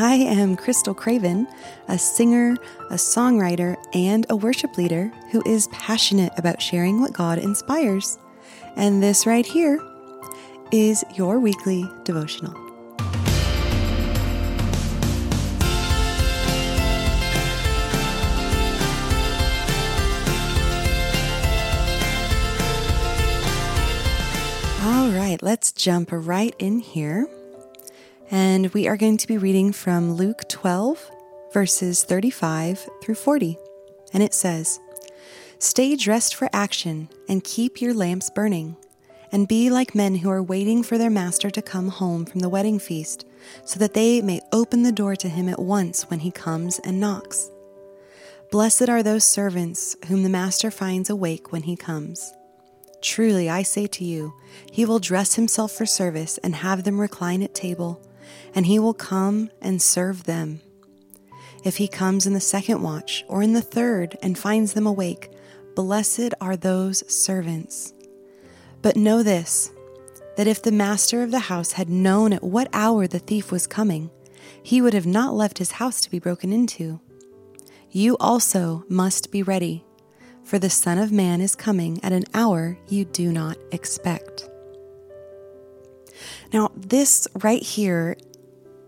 I am Krystal Craven, a singer, a songwriter, and a worship leader who is passionate about sharing what God inspires. And this right here is your weekly devotional. All right, let's jump right in here. And we are going to be reading from Luke 12, verses 35 through 40. And it says, Stay dressed for action and keep your lamps burning, and be like men who are waiting for their master to come home from the wedding feast, so that they may open the door to him at once when he comes and knocks. Blessed are those servants whom the master finds awake when he comes. Truly, I say to you, he will dress himself for service and have them recline at table and he will come and serve them. If he comes in the second watch or in the third and finds them awake, blessed are those servants. But know this that if the master of the house had known at what hour the thief was coming, he would have not left his house to be broken into. You also must be ready, for the Son of Man is coming at an hour you do not expect. Now, this right here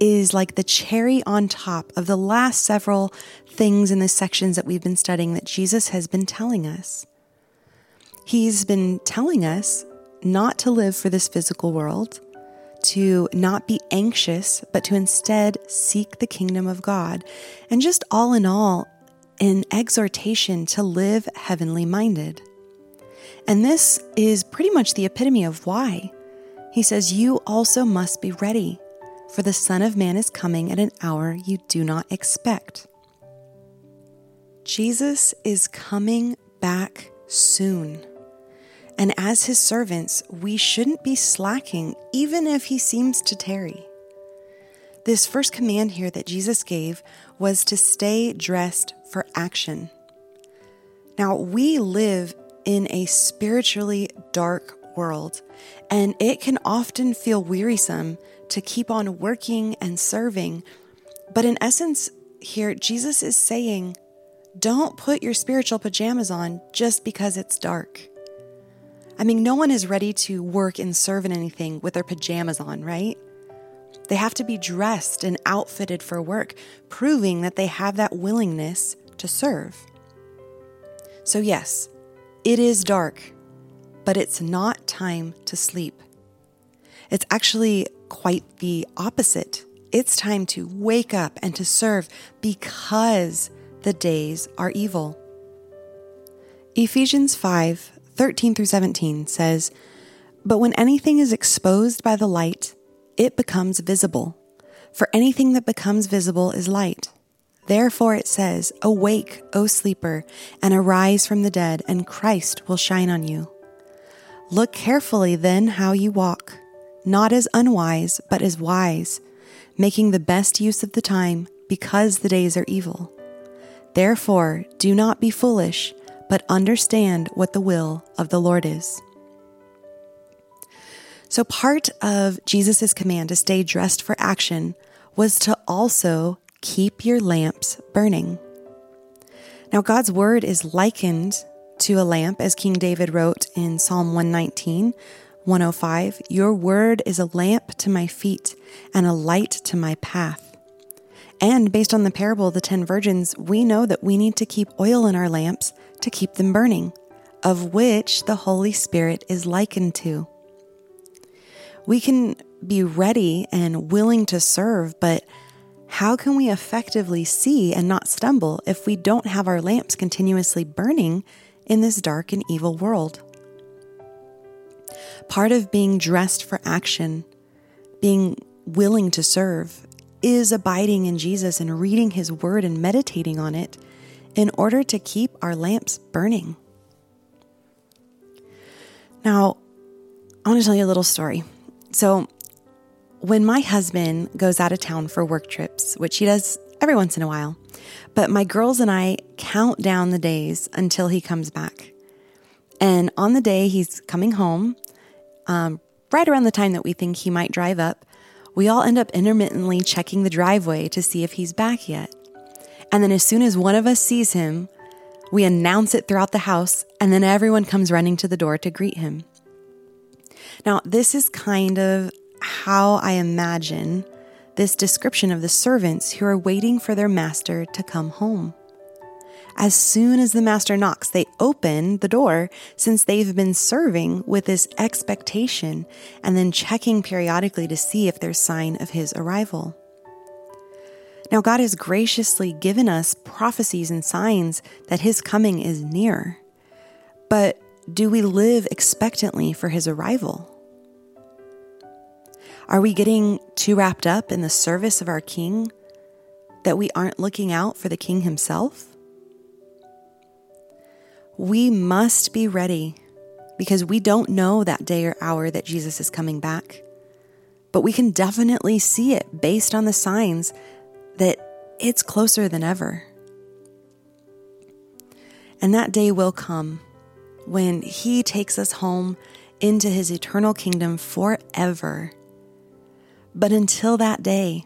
is like the cherry on top of the last several things in the sections that we've been studying that Jesus has been telling us. He's been telling us not to live for this physical world, to not be anxious, but to instead seek the kingdom of God. And just all in all, an exhortation to live heavenly minded. And this is pretty much the epitome of why. He says, You also must be ready for the Son of Man is coming at an hour you do not expect. Jesus is coming back soon. And as his servants, we shouldn't be slacking, even if he seems to tarry. This first command here that Jesus gave was to stay dressed for action. Now, we live in a spiritually dark world, and it can often feel wearisome to keep on working and serving. But in essence, here, Jesus is saying, don't put your spiritual pajamas on just because it's dark. I mean, no one is ready to work and serve in anything with their pajamas on, right? They have to be dressed and outfitted for work, proving that they have that willingness to serve. So, yes, it is dark, but it's not time to sleep. It's actually quite the opposite. It's time to wake up and to serve because the days are evil. Ephesians 5 13 through 17 says, But when anything is exposed by the light, it becomes visible. For anything that becomes visible is light. Therefore it says, Awake, O sleeper, and arise from the dead, and Christ will shine on you. Look carefully then how you walk not as unwise, but as wise, making the best use of the time, because the days are evil. Therefore, do not be foolish, but understand what the will of the Lord is. So, part of Jesus' command to stay dressed for action was to also keep your lamps burning. Now, God's word is likened to a lamp, as King David wrote in Psalm 119, 105 Your word is a lamp to my feet and a light to my path. And based on the parable of the ten virgins, we know that we need to keep oil in our lamps to keep them burning, of which the Holy Spirit is likened to. We can be ready and willing to serve, but how can we effectively see and not stumble if we don't have our lamps continuously burning in this dark and evil world? Part of being dressed for action, being willing to serve, is abiding in Jesus and reading his word and meditating on it in order to keep our lamps burning. Now, I want to tell you a little story. So, when my husband goes out of town for work trips, which he does every once in a while, but my girls and I count down the days until he comes back. And on the day he's coming home, um, right around the time that we think he might drive up, we all end up intermittently checking the driveway to see if he's back yet. And then as soon as one of us sees him, we announce it throughout the house, and then everyone comes running to the door to greet him. Now, this is kind of how I imagine this description of the servants who are waiting for their master to come home. As soon as the master knocks, they open the door since they've been serving with this expectation and then checking periodically to see if there's sign of his arrival. Now, God has graciously given us prophecies and signs that his coming is near. But do we live expectantly for his arrival? Are we getting too wrapped up in the service of our King that we aren't looking out for the King himself? We must be ready because we don't know that day or hour that Jesus is coming back. But we can definitely see it based on the signs that it's closer than ever. And that day will come when He takes us home into His eternal kingdom forever but until that day,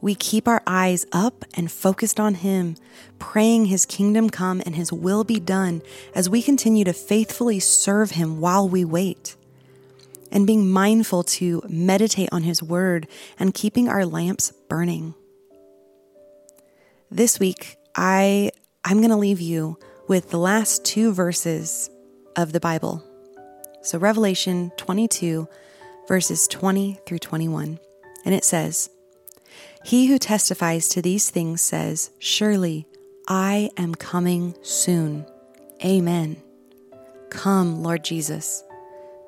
we keep our eyes up and focused on Him, praying His kingdom come and His will be done as we continue to faithfully serve Him while we wait. And being mindful to meditate on His word and keeping our lamps burning. This week, I, I'm going to leave you with the last two verses of the Bible. So, Revelation 22 verses 20 through 21. And it says, He who testifies to these things says, Surely I am coming soon. Amen. Come, Lord Jesus.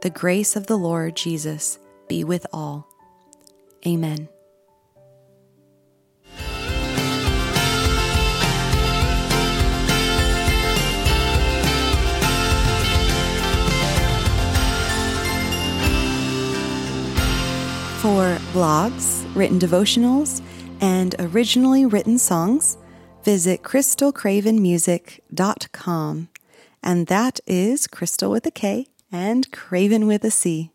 The grace of the Lord Jesus be with all. Amen. Blogs, written devotionals, and originally written songs, visit krystalcravenmusic.com. And that is Krystal with a K and Craven with a C.